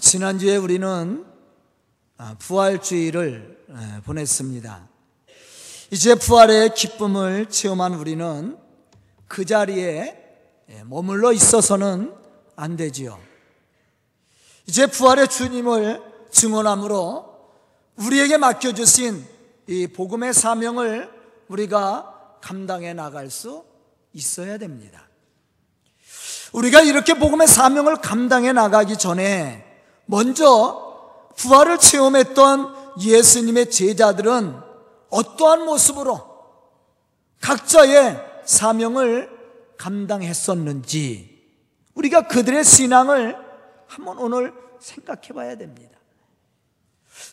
지난주에 우리는 아, 부활주의를 보냈습니다. 이제 부활의 기쁨을 체험한 우리는 그 자리에 머물러 있어서는 안 되지요. 이제 부활의 주님을 증언함으로 우리에게 맡겨주신 이 복음의 사명을 우리가 감당해 나갈 수 있어야 됩니다. 우리가 이렇게 복음의 사명을 감당해 나가기 전에 먼저 부활을 체험했던 예수님의 제자들은 어떠한 모습으로 각자의 사명을 감당했었는지 우리가 그들의 신앙을 한번 오늘 생각해 봐야 됩니다.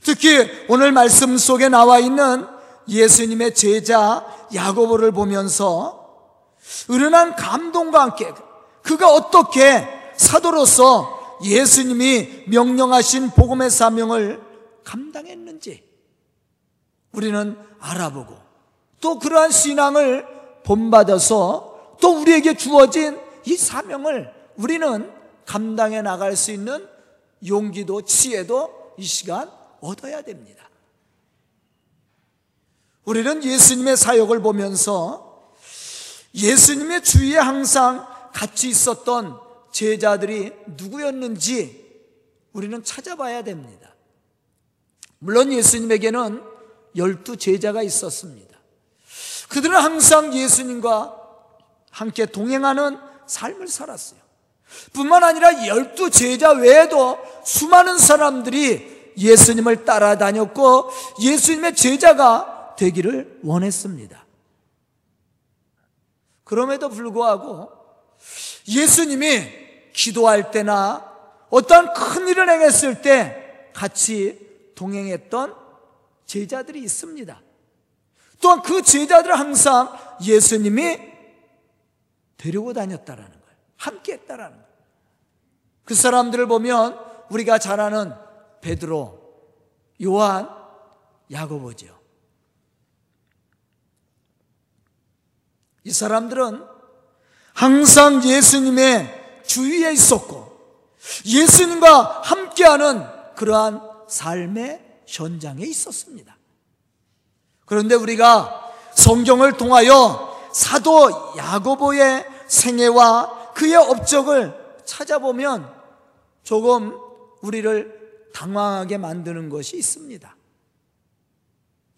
특히 오늘 말씀 속에 나와 있는 예수님의 제자 야고보를 보면서 은은한 감동과 함께 그가 어떻게 사도로서 예수님이 명령하신 복음의 사명을 감당했는지 우리는 알아보고 또 그러한 신앙을 본받아서 또 우리에게 주어진 이 사명을 우리는 감당해 나갈 수 있는 용기도 지혜도 이 시간 얻어야 됩니다. 우리는 예수님의 사역을 보면서 예수님의 주위에 항상 같이 있었던 제자들이 누구였는지 우리는 찾아봐야 됩니다. 물론 예수님에게는 열두 제자가 있었습니다. 그들은 항상 예수님과 함께 동행하는 삶을 살았어요. 뿐만 아니라 열두 제자 외에도 수많은 사람들이 예수님을 따라다녔고 예수님의 제자가 되기를 원했습니다. 그럼에도 불구하고 예수님이 기도할 때나 어떠한 큰 일을 행했을 때 같이 동행했던 제자들이 있습니다. 또한 그 제자들을 항상 예수님이 데리고 다녔다라는 거예요. 함께 했다라는 거예요. 그 사람들을 보면 우리가 잘 아는 베드로, 요한, 야고보죠. 이 사람들은 항상 예수님의 주위에 있었고 예수님과 함께하는 그러한 삶의 현장에 있었습니다. 그런데 우리가 성경을 통하여 사도 야고보의 생애와 그의 업적을 찾아보면 조금 우리를 당황하게 만드는 것이 있습니다.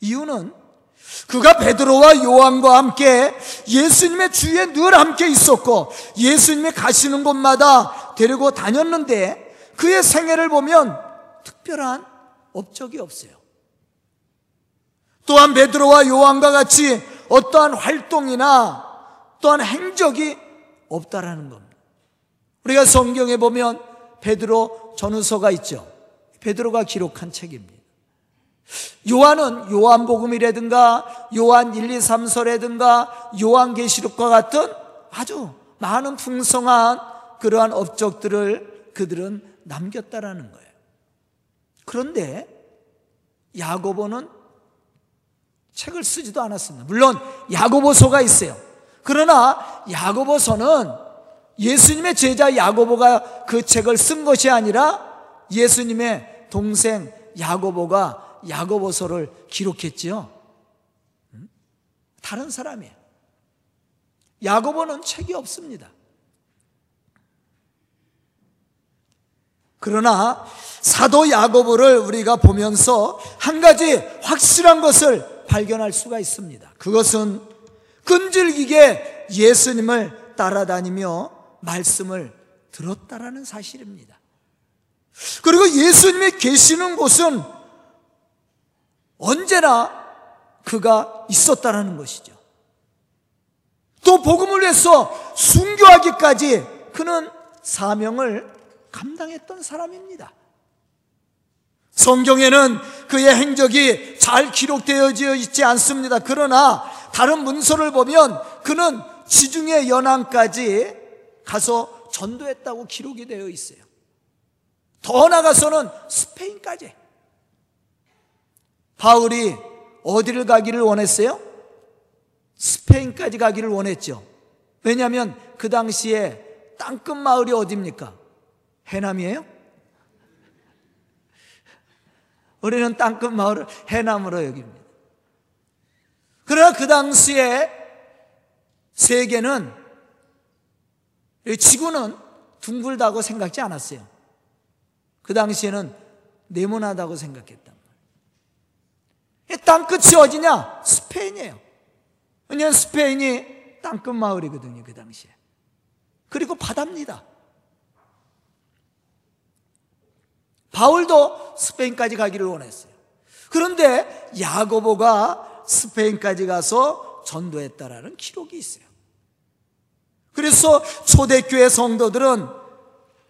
이유는 그가 베드로와 요한과 함께 예수님의 주위에 늘 함께 있었고 예수님이 가시는 곳마다 데리고 다녔는데 그의 생애를 보면 특별한 업적이 없어요. 또한 베드로와 요한과 같이 어떠한 활동이나 또한 행적이 없다라는 겁니다. 우리가 성경에 보면 베드로 전후서가 있죠. 베드로가 기록한 책입니다. 요한은 요한복음이라든가 요한 1, 2, 3서라든가 요한계시록과 같은 아주 많은 풍성한 그러한 업적들을 그들은 남겼다라는 거예요. 그런데 야고보는 책을 쓰지도 않았습니다. 물론 야고보서가 있어요. 그러나 야고보서는 예수님의 제자 야고보가 그 책을 쓴 것이 아니라 예수님의 동생 야고보가 야고보서를 기록했지요. 다른 사람이에요. 야고보는 책이 없습니다. 그러나 사도 야고보를 우리가 보면서 한 가지 확실한 것을 발견할 수가 있습니다. 그것은 끈질기게 예수님을 따라다니며 말씀을 들었다라는 사실입니다. 그리고 예수님이 계시는 곳은 언제나 그가 있었다라는 것이죠. 또 복음을 위해서 순교하기까지 그는 사명을 감당했던 사람입니다. 성경에는 그의 행적이 잘 기록되어져 있지 않습니다. 그러나 다른 문서를 보면 그는 지중해 연안까지 가서 전도했다고 기록이 되어 있어요. 더 나가서는 스페인까지. 바울이 어디를 가기를 원했어요? 스페인까지 가기를 원했죠. 왜냐하면 그 당시에 땅끝 마을이 어디입니까? 해남이에요? 우리는 땅끝 마을을 해남으로 여깁니다. 그러나 그 당시에 세계는 지구는 둥글다고 생각지 않았어요. 그 당시에는 네모나다고 말이에요. 땅끝이 어디냐? 스페인이에요. 왜냐하면 스페인이 땅끝 마을이거든요, 그 당시에. 그리고 바다입니다. 바울도 스페인까지 가기를 원했어요. 그런데 야고보가 스페인까지 가서 전도했다라는 기록이 있어요. 그래서 초대교회 성도들은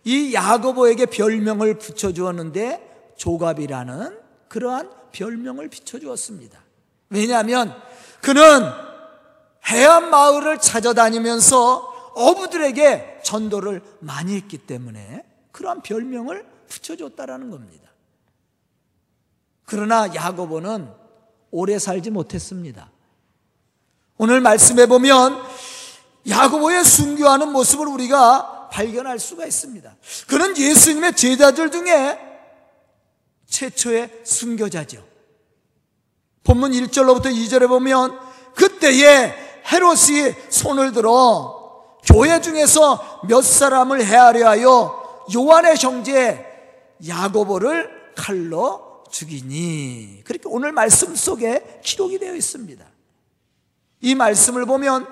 이 야고보에게 별명을 붙여주었는데 조갑이라는 그러한 별명을 붙여주었습니다. 왜냐하면 그는 해안 마을을 찾아다니면서 어부들에게 전도를 많이 했기 때문에 그러한 별명을 붙여줬다라는 겁니다. 그러나 야고보는 오래 살지 못했습니다. 오늘 말씀해 보면 야고보의 순교하는 모습을 우리가 발견할 수가 있습니다. 그는 예수님의 제자들 중에 최초의 순교자죠. 본문 1절로부터 2절에 보면 그때에 헤롯이 손을 들어 교회 중에서 몇 사람을 헤아려 하여 요한의 형제 야고보를 칼로 죽이니 그렇게 오늘 말씀 속에 기록이 되어 있습니다. 이 말씀을 보면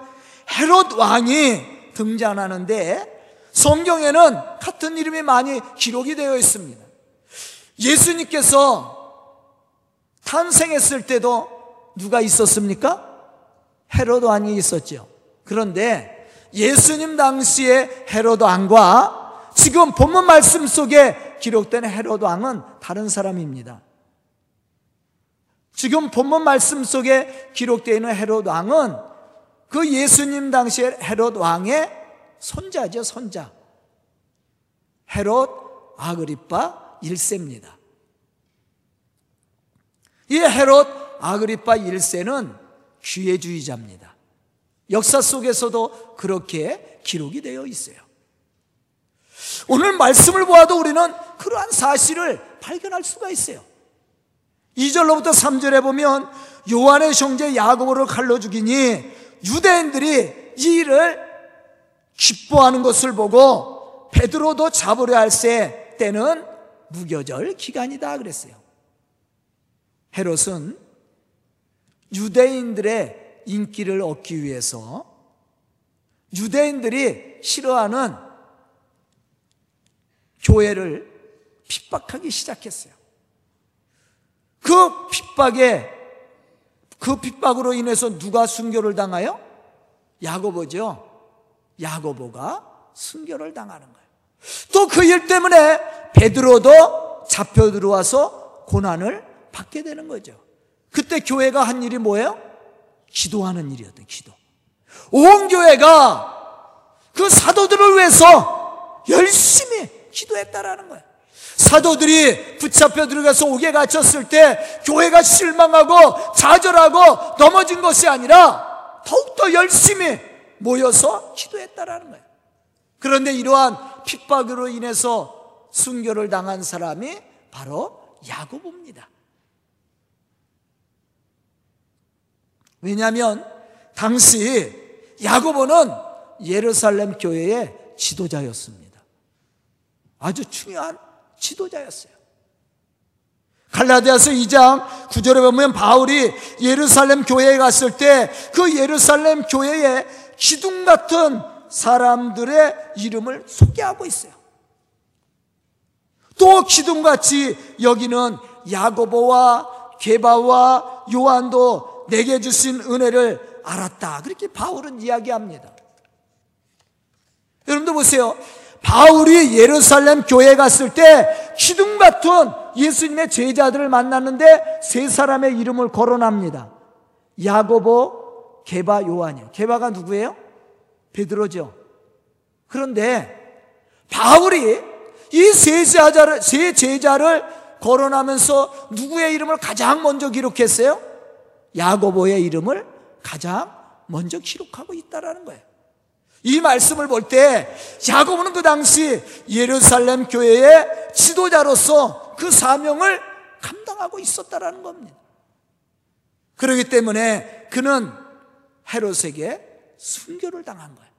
헤롯 왕이 등장하는데 성경에는 같은 이름이 많이 기록이 되어 있습니다. 예수님께서 탄생했을 때도 누가 있었습니까? 헤롯 왕이 있었죠. 그런데 예수님 당시의 헤롯 왕과 지금 본문 말씀 속에 기록된 헤롯 왕은 다른 사람입니다. 지금 본문 말씀 속에 기록되어 있는 헤롯 왕은 그 예수님 당시에 헤롯 왕의 손자죠, 손자. 헤롯 아그리파 1세입니다. 이 헤롯 아그리파 1세는 기회주의자입니다. 역사 속에서도 그렇게 기록이 되어 있어요. 오늘 말씀을 보아도 우리는 그러한 사실을 발견할 수가 있어요. 2절로부터 3절에 보면 요한의 형제 야고보를 칼로 죽이니 유대인들이 이 일을 기뻐하는 것을 보고 베드로도 잡으려 할세 때는 무교절 기간이다 그랬어요. 헤롯은 유대인들의 인기를 얻기 위해서 유대인들이 싫어하는 교회를 핍박하기 시작했어요. 그 핍박에 그 핍박으로 인해서 누가 순교를 당하여? 야고보죠. 야고보가 순교를 당하는 거예요. 또 그 일 때문에 베드로도 잡혀 들어와서 고난을 받게 되는 거죠. 그때 교회가 한 일이 뭐예요? 기도하는 일이었던 기도. 온 교회가 그 사도들을 위해서 열심히 기도했다라는 거예요. 사도들이 붙잡혀 들어가서 옥에 갇혔을 때 교회가 실망하고 좌절하고 넘어진 것이 아니라 더욱더 열심히 모여서 기도했다라는 거예요. 그런데 이러한 핍박으로 인해서 순교를 당한 사람이 바로 야고보입니다. 왜냐하면 당시 야고보는 예루살렘 교회의 지도자였습니다. 아주 중요한 지도자였어요. 갈라디아서 2장 9절에 보면 바울이 예루살렘 교회에 갔을 때 그 예루살렘 교회에 기둥 같은 사람들의 이름을 소개하고 있어요. 또 기둥같이 여기는 야고보와 게바와 요한도 내게 주신 은혜를 알았다. 그렇게 바울은 이야기합니다. 여러분도 보세요. 바울이 예루살렘 교회에 갔을 때 기둥 같은 예수님의 제자들을 만났는데 세 사람의 이름을 거론합니다. 야고보, 게바, 요한이요. 게바가 누구예요? 베드로죠. 그런데 바울이 이 세 제자를 세 제자를 거론하면서 누구의 이름을 가장 먼저 기록했어요? 야고보의 이름을 가장 먼저 기록하고 있다라는 거예요. 이 말씀을 볼 때 야고보는 그 당시 예루살렘 교회의 지도자로서 그 사명을 감당 감당하고 있었다라는 겁니다. 그렇기 때문에 그는 헤롯에게 순교를 당한 거예요.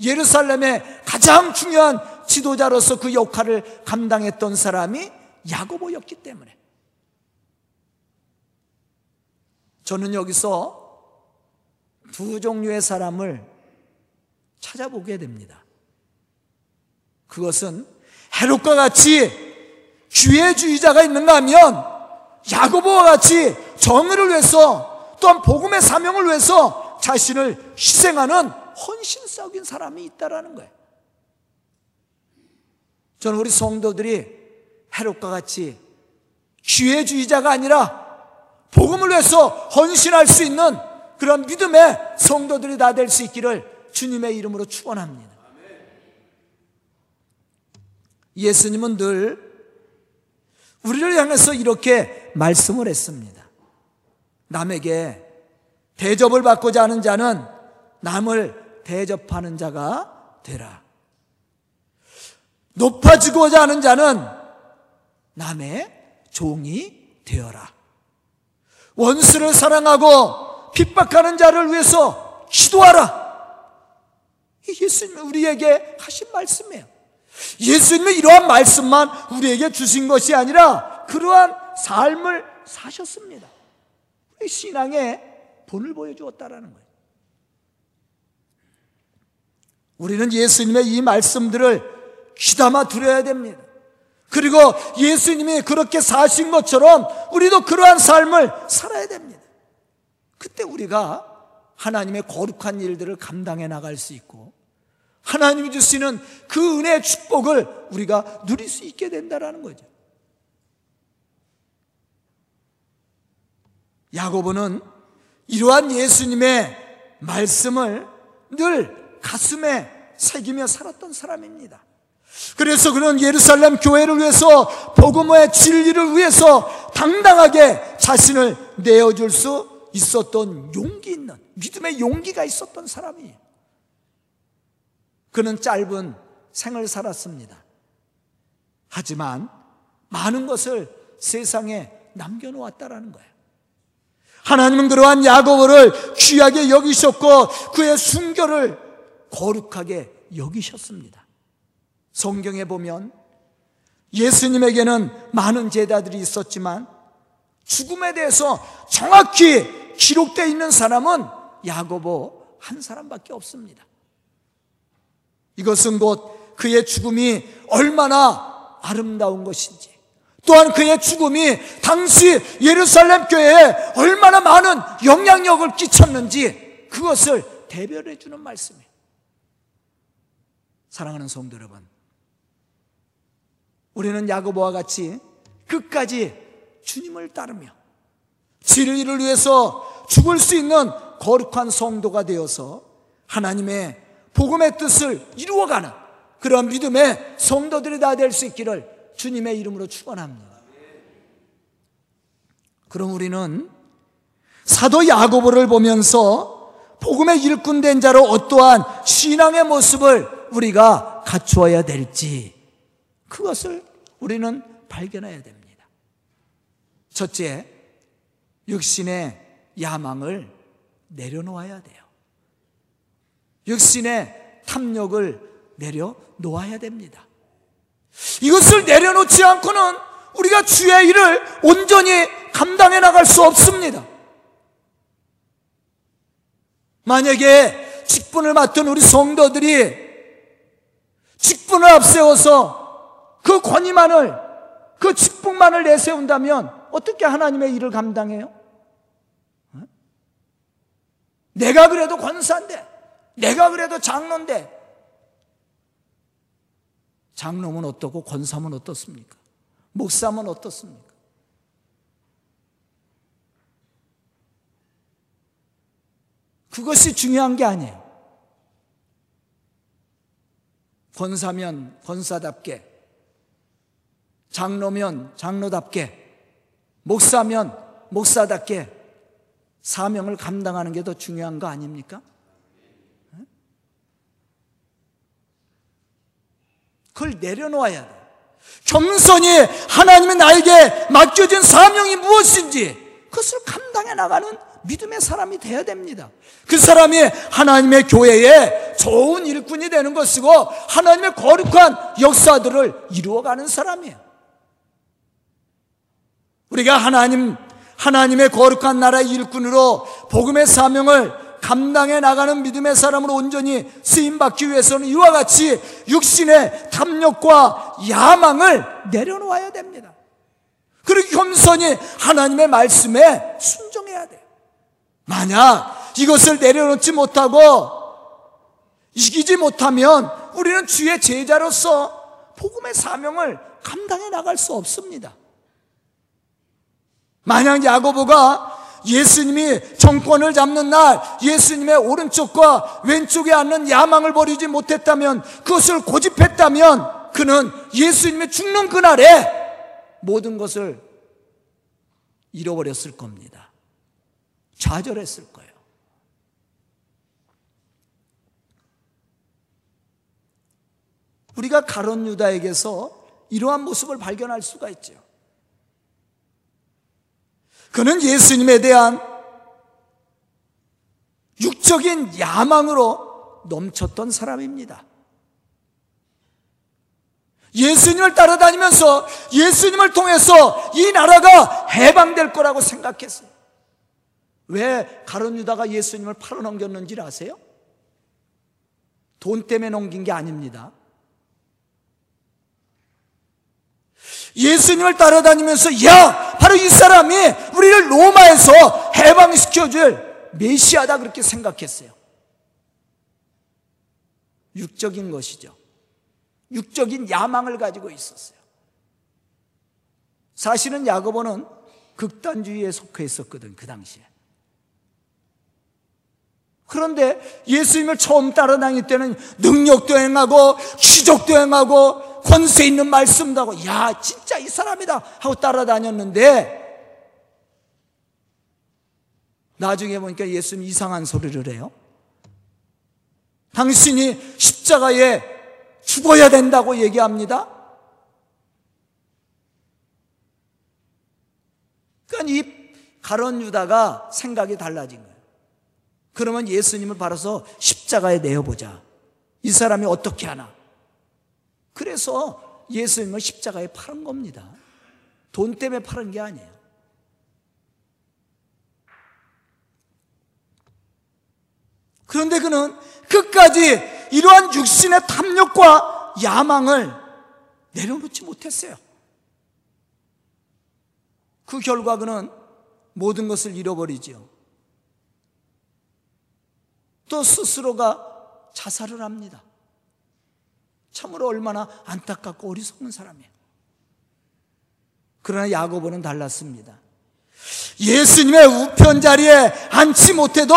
예루살렘의 가장 중요한 지도자로서 그 역할을 감당했던 사람이 야고보였기 때문에 저는 여기서 두 종류의 사람을 찾아보게 됩니다. 그것은 헤롯과 같이 기회주의자가 있는가 하면 야고보와 같이 정의를 위해서 또한 복음의 사명을 위해서 자신을 희생하는 헌신적인 사람이 있다라는 거예요. 저는 우리 성도들이 헤롯과 같이 기회주의자가 아니라 복음을 위해서 헌신할 수 있는 그런 믿음의 성도들이 다 될 수 있기를 주님의 이름으로 축원합니다. 예수님은 늘 우리를 향해서 이렇게 말씀을 했습니다. 남에게 대접을 받고자 하는 자는 남을 대접하는 자가 되라. 높아지고자 하는 자는 남의 종이 되어라. 원수를 사랑하고 핍박하는 자를 위해서 기도하라. 예수님이 우리에게 하신 말씀이에요. 예수님이 이러한 말씀만 우리에게 주신 것이 아니라 그러한 삶을 사셨습니다. 우리 신앙의 본을 보여주었다라는 거예요. 우리는 예수님의 이 말씀들을 귀담아 들어야 됩니다. 그리고 예수님이 그렇게 사신 것처럼 우리도 그러한 삶을 살아야 됩니다. 그때 우리가 하나님의 거룩한 일들을 감당해 나갈 수 있고 하나님이 주시는 그 은혜의 축복을 우리가 누릴 수 있게 된다라는 거죠. 야고보는 이러한 예수님의 말씀을 늘 가슴에 새기며 살았던 사람입니다. 그래서 그는 예루살렘 교회를 위해서 복음의 진리를 위해서 당당하게 자신을 내어줄 수 있었던 용기 있는 믿음의 용기가 있었던 사람이에요. 그는 짧은 생을 살았습니다. 하지만 많은 것을 세상에 남겨놓았다라는 거예요. 하나님은 그러한 야고보를 귀하게 여기셨고 그의 순교를 거룩하게 여기셨습니다. 성경에 보면 예수님에게는 많은 제자들이 있었지만 죽음에 대해서 정확히 기록되어 있는 사람은 야고보 한 사람밖에 없습니다. 이것은 곧 그의 죽음이 얼마나 아름다운 것인지 또한 그의 죽음이 당시 예루살렘 교회에 얼마나 많은 영향력을 끼쳤는지 그것을 대별해 주는 말씀이에요. 사랑하는 성도 여러분, 우리는 야고보와 같이 끝까지 주님을 따르며 진리를 위해서 죽을 수 있는 거룩한 성도가 되어서 하나님의 복음의 뜻을 이루어가는 그런 믿음의 성도들이 다 될 수 있기를 주님의 이름으로 축원합니다. 그럼 우리는 사도 야고보를 보면서 복음의 일꾼 된 자로 어떠한 신앙의 모습을 우리가 갖추어야 될지 그것을 우리는 발견해야 됩니다. 첫째, 육신의 야망을 내려놓아야 돼요. 육신의 탐욕을 내려놓아야 됩니다. 이것을 내려놓지 않고는 우리가 주의 일을 온전히 감당해 나갈 수 없습니다. 만약에 직분을 맡은 우리 성도들이 직분을 앞세워서 그 권위만을 그 직분만을 내세운다면 어떻게 하나님의 일을 감당해요? 내가 그래도 권사인데 내가 그래도 장로인데 장로면 어떻고 권사면 어떻습니까? 목사면 어떻습니까? 그것이 중요한 게 아니에요. 권사면 권사답게, 장로면 장로답게, 목사면 목사답게 사명을 감당하는 게 더 중요한 거 아닙니까? 그걸 내려놓아야 돼. 겸손히 하나님의 나에게 맡겨진 사명이 무엇인지 그것을 감당해 나가는 믿음의 사람이 되어야 됩니다. 그 사람이 하나님의 교회에 좋은 일꾼이 되는 것이고 하나님의 거룩한 역사들을 이루어가는 사람이에요. 우리가 하나님 하나님의 거룩한 나라의 일꾼으로 복음의 사명을 감당해 나가는 믿음의 사람으로 온전히 쓰임 받기 위해서는 이와 같이 육신의 탐욕과 야망을 내려놓아야 됩니다. 그리고 겸손히 하나님의 말씀에 순종해야 돼요. 만약 이것을 내려놓지 못하고 이기지 못하면 우리는 주의 제자로서 복음의 사명을 감당해 나갈 수 없습니다. 만약 야고보가 예수님이 정권을 잡는 날 예수님의 오른쪽과 왼쪽에 앉는 야망을 버리지 못했다면 그것을 고집했다면 그는 예수님의 죽는 그날에 모든 것을 잃어버렸을 겁니다. 좌절했을 거예요. 우리가 가론 유다에게서 이러한 모습을 발견할 수가 있죠. 그는 예수님에 대한 육적인 야망으로 넘쳤던 사람입니다. 예수님을 따라다니면서 예수님을 통해서 이 나라가 해방될 거라고 생각했어요. 왜 가론 유다가 예수님을 팔아넘겼는지 아세요? 돈 때문에 넘긴 게 아닙니다. 예수님을 따라다니면서 야 바로 이 사람이 우리를 로마에서 해방시켜줄 메시아다 그렇게 생각했어요. 육적인 것이죠. 육적인 야망을 가지고 있었어요. 사실은 야고보는 극단주의에 속해 있었거든 그 당시에. 그런데 예수님을 처음 따라다닐 때는 능력도 행하고 기적도 행하고 권세 있는 말씀도 하고 야 진짜 이 사람이다 하고 따라다녔는데 나중에 보니까 예수님 이상한 소리를 해요. 당신이 십자가에 죽어야 된다고 얘기합니다. 그러니까 이 가론 유다가 생각이 달라진 거예요. 그러면 예수님을 바라서 십자가에 내어보자. 이 사람이 어떻게 하나? 그래서 예수님을 십자가에 팔은 겁니다. 돈 때문에 팔은 게 아니에요. 그런데 그는 끝까지 이러한 육신의 탐욕과 야망을 내려놓지 못했어요. 그 결과 그는 모든 것을 잃어버리지요. 또 스스로가 자살을 합니다. 참으로 얼마나 안타깝고 어리석은 사람이에요. 그러나 야고보는 달랐습니다. 예수님의 우편 자리에 앉지 못해도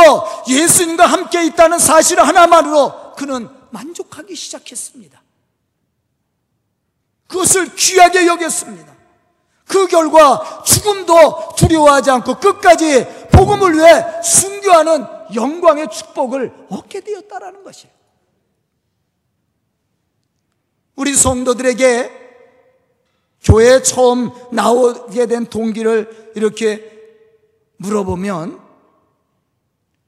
예수님과 함께 있다는 사실 하나만으로 그는 만족하기 시작했습니다. 그것을 귀하게 여겼습니다. 그 결과 죽음도 두려워하지 않고 끝까지 복음을 위해 순교하는 영광의 축복을 얻게 되었다라는 것이에요. 우리 성도들에게 교회에 처음 나오게 된 동기를 이렇게 물어보면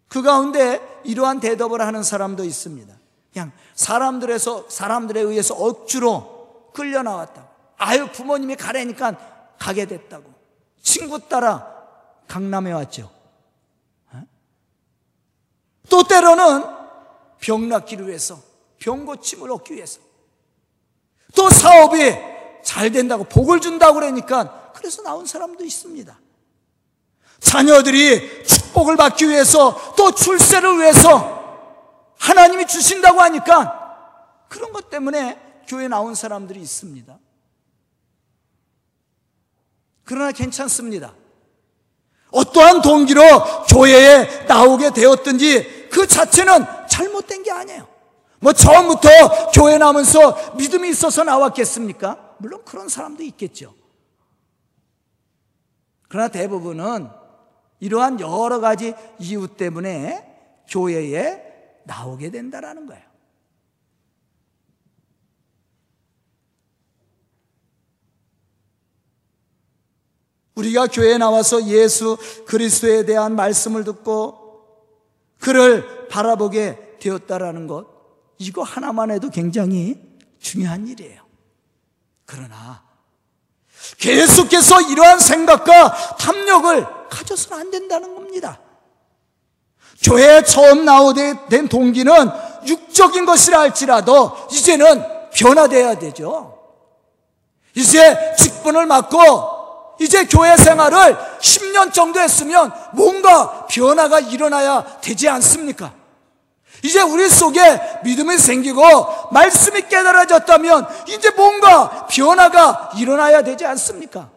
그 가운데 이러한 대답을 하는 사람도 있습니다. 그냥 사람들에서 사람들에 의해서 억지로 끌려 나왔다. 아유 부모님이 가래니까 가게 됐다고. 친구 따라 강남에 왔죠. 어? 또 때로는 병 낫기를 위해서 병 고침을 얻기 위해서 또 사업이 잘 된다고 복을 준다고 그러니까 그래서 나온 사람도 있습니다. 자녀들이 축복을 받기 위해서 또 출세를 위해서 하나님이 주신다고 하니까 그런 것 때문에 교회 나온 사람들이 있습니다. 그러나 괜찮습니다. 어떠한 동기로 교회에 나오게 되었든지 그 자체는 잘못된 게 아니에요. 뭐 처음부터 교회 나면서 믿음이 있어서 나왔겠습니까? 물론 그런 사람도 있겠죠. 그러나 대부분은 이러한 여러 가지 이유 때문에 교회에 나오게 된다라는 거예요. 우리가 교회에 나와서 예수 그리스도에 대한 말씀을 듣고 그를 바라보게 되었다라는 것, 이거 하나만 해도 굉장히 중요한 일이에요. 그러나 계속해서 이러한 생각과 탐욕을 가져서는 안 된다는 겁니다. 교회에 처음 나오게 된 동기는 육적인 것이라 할지라도 이제는 변화돼야 되죠. 이제 직분을 맡고 이제 교회 생활을 10년 정도 했으면 뭔가 변화가 일어나야 되지 않습니까? 이제 우리 속에 믿음이 생기고 말씀이 깨달아졌다면 이제 뭔가 변화가 일어나야 되지 않습니까?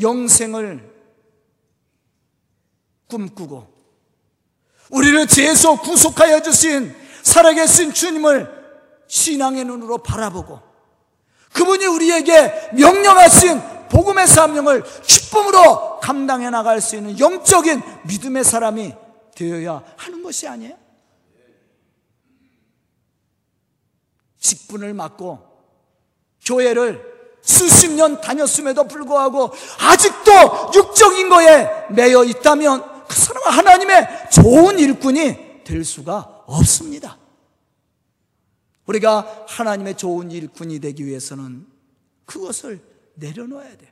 영생을 꿈꾸고 우리를 죄에서 구속하여 주신 살아계신 주님을 신앙의 눈으로 바라보고 그분이 우리에게 명령하신 복음의 사명을 기쁨으로 감당해 나갈 수 있는 영적인 믿음의 사람이 되어야 하는 것이 아니에요? 직분을 맡고 교회를 수십 년 다녔음에도 불구하고 아직도 육적인 거에 매여 있다면 그 사람은 하나님의 좋은 일꾼이 될 수가 없습니다. 우리가 하나님의 좋은 일꾼이 되기 위해서는 그것을 내려놓아야 돼요.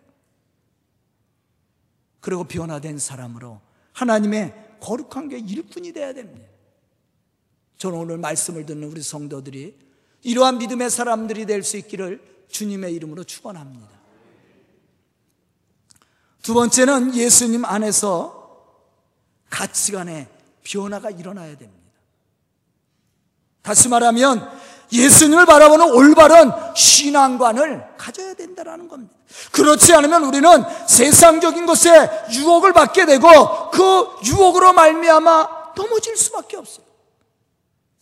그리고 변화된 사람으로 하나님의 거룩한 게 일꾼이 돼야 됩니다. 저는 오늘 말씀을 듣는 우리 성도들이 이러한 믿음의 사람들이 될 수 있기를 주님의 이름으로 축원합니다. 두 번째는 예수님 안에서 가치관의 변화가 일어나야 됩니다. 다시 말하면 예수님을 바라보는 올바른 신앙관을 가져야 된다는 겁니다. 그렇지 않으면 우리는 세상적인 것에 유혹을 받게 되고 그 유혹으로 말미암아 넘어질 수밖에 없어요.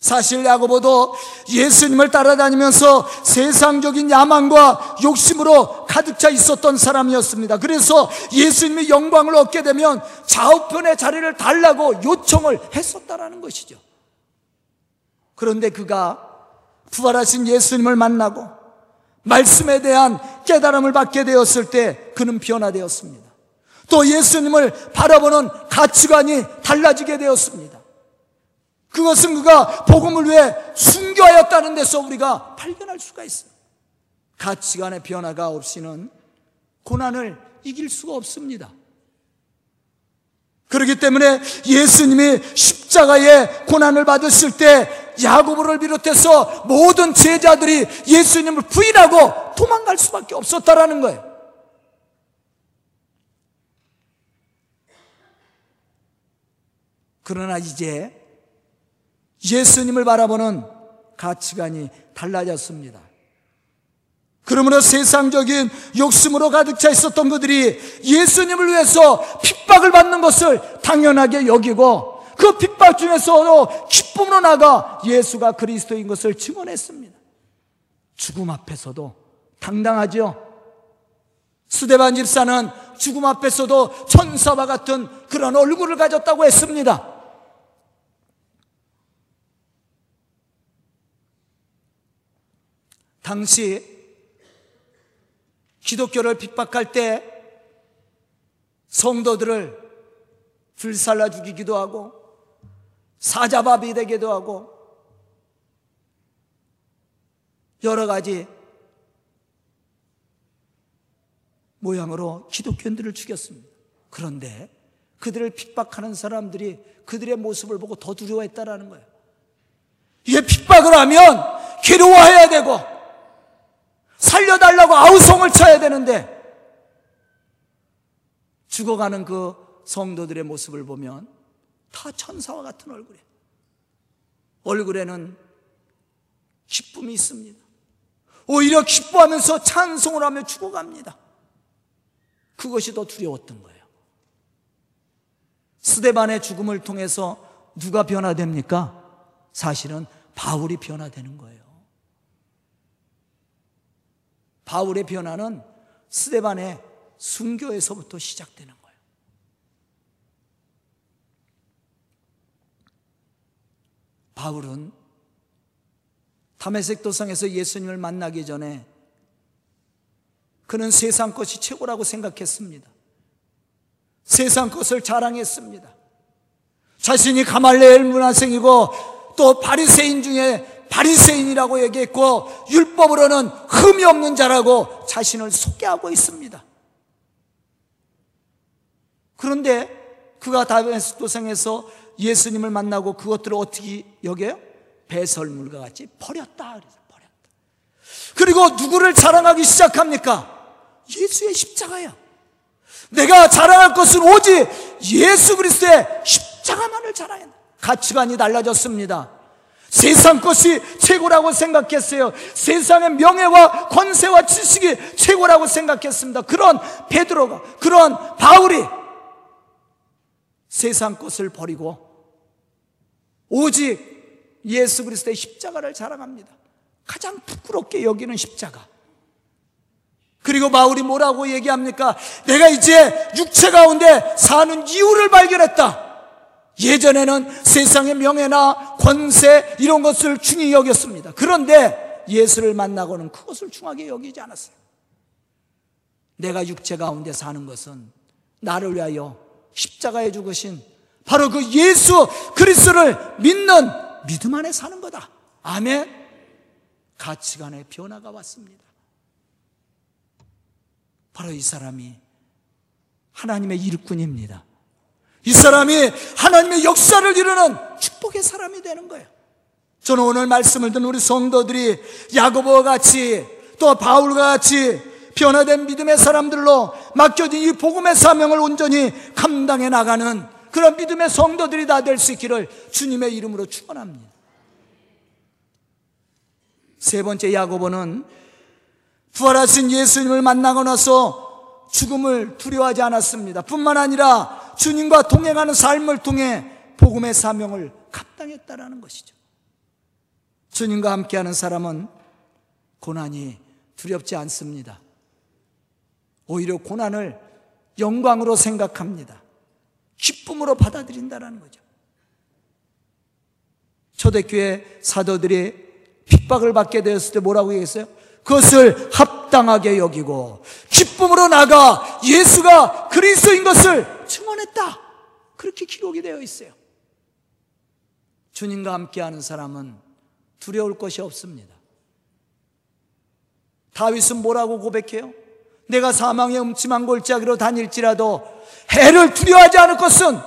사실 야고보도 예수님을 따라다니면서 세상적인 야망과 욕심으로 가득 차 있었던 사람이었습니다. 그래서 예수님의 영광을 얻게 되면 좌우편의 자리를 달라고 요청을 했었다라는 것이죠. 그런데 그가 부활하신 예수님을 만나고 말씀에 대한 깨달음을 받게 되었을 때 그는 변화되었습니다. 또 예수님을 바라보는 가치관이 달라지게 되었습니다. 그것은 그가 복음을 위해 순교하였다는 데서 우리가 발견할 수가 있어요. 가치관의 변화가 없이는 고난을 이길 수가 없습니다. 그렇기 때문에 예수님이 십자가의 고난을 받으실 때 야고보를 비롯해서 모든 제자들이 예수님을 부인하고 도망갈 수밖에 없었다라는 거예요. 그러나 이제 예수님을 바라보는 가치관이 달라졌습니다. 그러므로 세상적인 욕심으로 가득 차 있었던 그들이 예수님을 위해서 핍박을 받는 것을 당연하게 여기고 그 핍박 중에서도 기쁨으로 나가 예수가 그리스도인 것을 증언했습니다. 죽음 앞에서도 당당하죠. 수대반 집사는 죽음 앞에서도 천사와 같은 그런 얼굴을 가졌다고 했습니다. 당시 기독교를 핍박할 때 성도들을 불살라 죽이기도 하고 사자밥이 되기도 하고 여러 가지 모양으로 기독교인들을 죽였습니다. 그런데 그들을 핍박하는 사람들이 그들의 모습을 보고 더 두려워했다라는 거예요. 이게 핍박을 하면 괴로워해야 되고 살려달라고 아우성을 쳐야 되는데 죽어가는 그 성도들의 모습을 보면 다 천사와 같은 얼굴에 얼굴에는 기쁨이 있습니다. 오히려 기뻐하면서 찬송을 하며 죽어갑니다. 그것이 더 두려웠던 거예요. 스데반의 죽음을 통해서 누가 변화됩니까? 사실은 바울이 변화되는 거예요. 바울의 변화는 스데반의 순교에서부터 시작되는 거예요. 바울은 다메섹 도상에서 예수님을 만나기 전에 그는 세상 것이 최고라고 생각했습니다. 세상 것을 자랑했습니다. 자신이 가말레엘 문화생이고 또 바리새인 중에 바리새인이라고 얘기했고 율법으로는 흠이 없는 자라고 자신을 소개하고 있습니다. 그런데 그가 다메스 도상에서 예수님을 만나고 그것들을 어떻게 여겨요? 배설물과 같이 버렸다. 그래서 버렸다. 그리고 누구를 자랑하기 시작합니까? 예수의 십자가야. 내가 자랑할 것은 오직 예수 그리스도의 십자가만을 자랑해. 가치관이 달라졌습니다. 세상 것이 최고라고 생각했어요. 세상의 명예와 권세와 지식이 최고라고 생각했습니다. 그런 베드로가, 그런 바울이 세상 것을 버리고 오직 예수 그리스도의 십자가를 자랑합니다. 가장 부끄럽게 여기는 십자가. 그리고 바울이 뭐라고 얘기합니까? 내가 이제 육체 가운데 사는 이유를 발견했다. 예전에는 세상의 명예나 권세 이런 것을 중히 여겼습니다. 그런데 예수를 만나고는 그것을 중하게 여기지 않았어요. 내가 육체 가운데 사는 것은 나를 위하여 십자가에 죽으신 바로 그 예수 그리스도를 믿는 믿음 안에 사는 거다. 아멘. 가치관의 변화가 왔습니다. 바로 이 사람이 하나님의 일꾼입니다. 이 사람이 하나님의 역사를 이루는 축복의 사람이 되는 거예요. 저는 오늘 말씀을 듣는 우리 성도들이 야고보와 같이 또 바울과 같이 변화된 믿음의 사람들로 맡겨진 이 복음의 사명을 온전히 감당해 나가는 그런 믿음의 성도들이 다 될 수 있기를 주님의 이름으로 축원합니다. 세 번째 야고보는 부활하신 예수님을 만나고 나서 죽음을 두려워하지 않았습니다. 뿐만 아니라 주님과 동행하는 삶을 통해 복음의 사명을 감당했다라는 것이죠. 주님과 함께하는 사람은 고난이 두렵지 않습니다. 오히려 고난을 영광으로 생각합니다. 기쁨으로 받아들인다는 거죠. 초대교회 사도들이 핍박을 받게 되었을 때 뭐라고 얘기했어요? 그것을 합당하게 여기고 기쁨으로 나가 예수가 그리스도인 것을 증언했다. 그렇게 기록이 되어 있어요. 주님과 함께하는 사람은 두려울 것이 없습니다. 다윗은 뭐라고 고백해요? 내가 사망의 음침한 골짜기로 다닐지라도 해를 두려워하지 않을 것은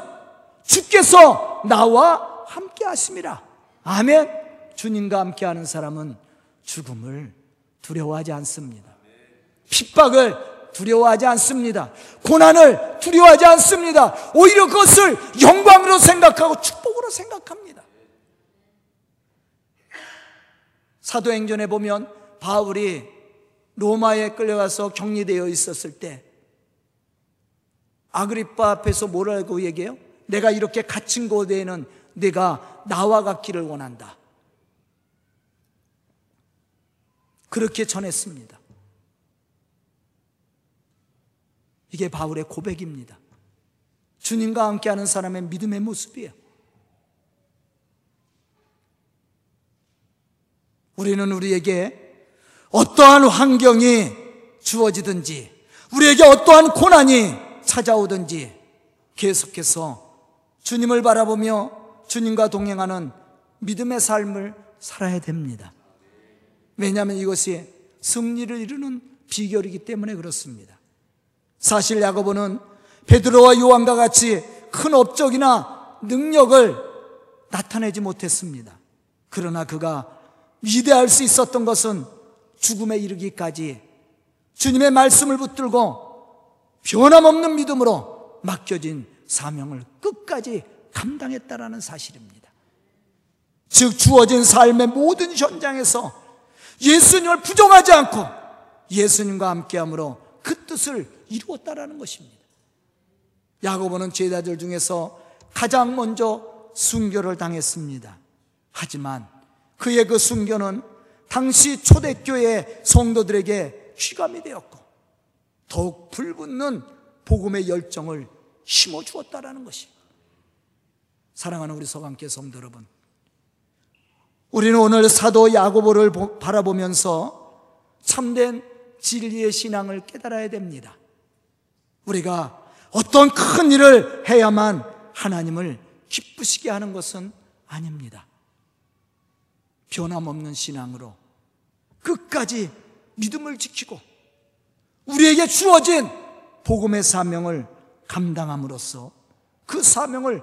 주께서 나와 함께 하심이라. 아멘. 주님과 함께 하는 사람은 죽음을 두려워하지 않습니다. 핍박을 두려워하지 않습니다. 고난을 두려워하지 않습니다. 오히려 그것을 영광으로 생각하고 축복으로 생각합니다. 사도행전에 보면 바울이 로마에 끌려가서 격리되어 있었을 때 아그리파 앞에서 뭐라고 얘기해요? 내가 이렇게 갇힌 곳에는 내가 나와 같기를 원한다. 그렇게 전했습니다. 이게 바울의 고백입니다. 주님과 함께하는 사람의 믿음의 모습이에요. 우리는 우리에게 어떠한 환경이 주어지든지, 우리에게 어떠한 고난이 찾아오든지 계속해서 주님을 바라보며 주님과 동행하는 믿음의 삶을 살아야 됩니다. 왜냐하면 이것이 승리를 이루는 비결이기 때문에 그렇습니다. 사실 야고보는 베드로와 요한과 같이 큰 업적이나 능력을 나타내지 못했습니다. 그러나 그가 위대할 수 있었던 것은 죽음에 이르기까지 주님의 말씀을 붙들고 변함없는 믿음으로 맡겨진 사명을 끝까지 감당했다라는 사실입니다. 즉 주어진 삶의 모든 현장에서 예수님을 부정하지 않고 예수님과 함께함으로 그 뜻을 이루었다라는 것입니다. 야고보는 제자들 중에서 가장 먼저 순교를 당했습니다. 하지만 그의 그 순교는 당시 초대교회 성도들에게 휘감이 되었고 더욱 불붙는 복음의 열정을 심어 주었다라는 것입니다. 사랑하는 우리 서강계 성도 여러분, 우리는 오늘 사도 야고보를 바라보면서 참된 진리의 신앙을 깨달아야 됩니다. 우리가 어떤 큰 일을 해야만 하나님을 기쁘시게 하는 것은 아닙니다. 변함없는 신앙으로 끝까지 믿음을 지키고 우리에게 주어진 복음의 사명을 감당함으로써 그 사명을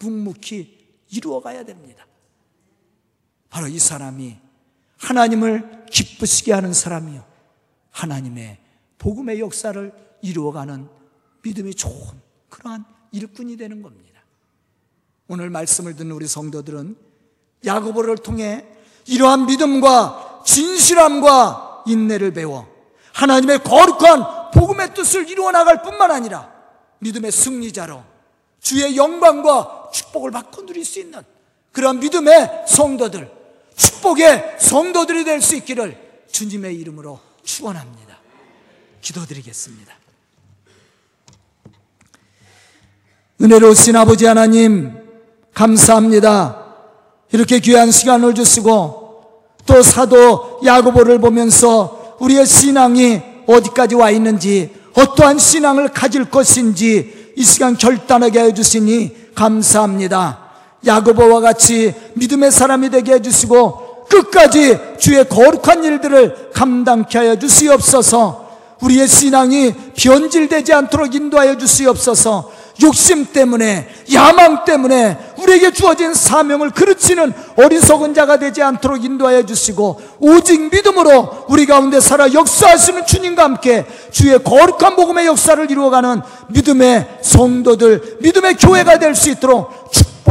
묵묵히 이루어가야 됩니다. 바로 이 사람이 하나님을 기쁘시게 하는 사람이요. 하나님의 복음의 역사를 이루어가는 믿음이 좋은 그러한 일꾼이 되는 겁니다. 오늘 말씀을 듣는 우리 성도들은 야고보를 통해 이러한 믿음과 진실함과 인내를 배워 하나님의 거룩한 복음의 뜻을 이루어 나갈 뿐만 아니라 믿음의 승리자로 주의 영광과 축복을 받고 누릴 수 있는 그런 믿음의 성도들, 축복의 성도들이 될 수 있기를 주님의 이름으로 축원합니다. 기도드리겠습니다. 은혜로우신 아버지 하나님 감사합니다. 이렇게 귀한 시간을 주시고 또 사도 야고보를 보면서 우리의 신앙이 어디까지 와 있는지 어떠한 신앙을 가질 것인지 이 시간 결단하게 해 주시니 감사합니다. 야고보와 같이 믿음의 사람이 되게 해 주시고 끝까지 주의 거룩한 일들을 감당케 하여 주시옵소서. 우리의 신앙이 변질되지 않도록 인도하여 주시옵소서. 욕심 때문에 야망 때문에 우리에게 주어진 사명을 그르치는 어리석은 자가 되지 않도록 인도하여 주시고 오직 믿음으로 우리 가운데 살아 역사하시는 주님과 함께 주의 거룩한 복음의 역사를 이루어가는 믿음의 성도들 믿음의 교회가 될 수 있도록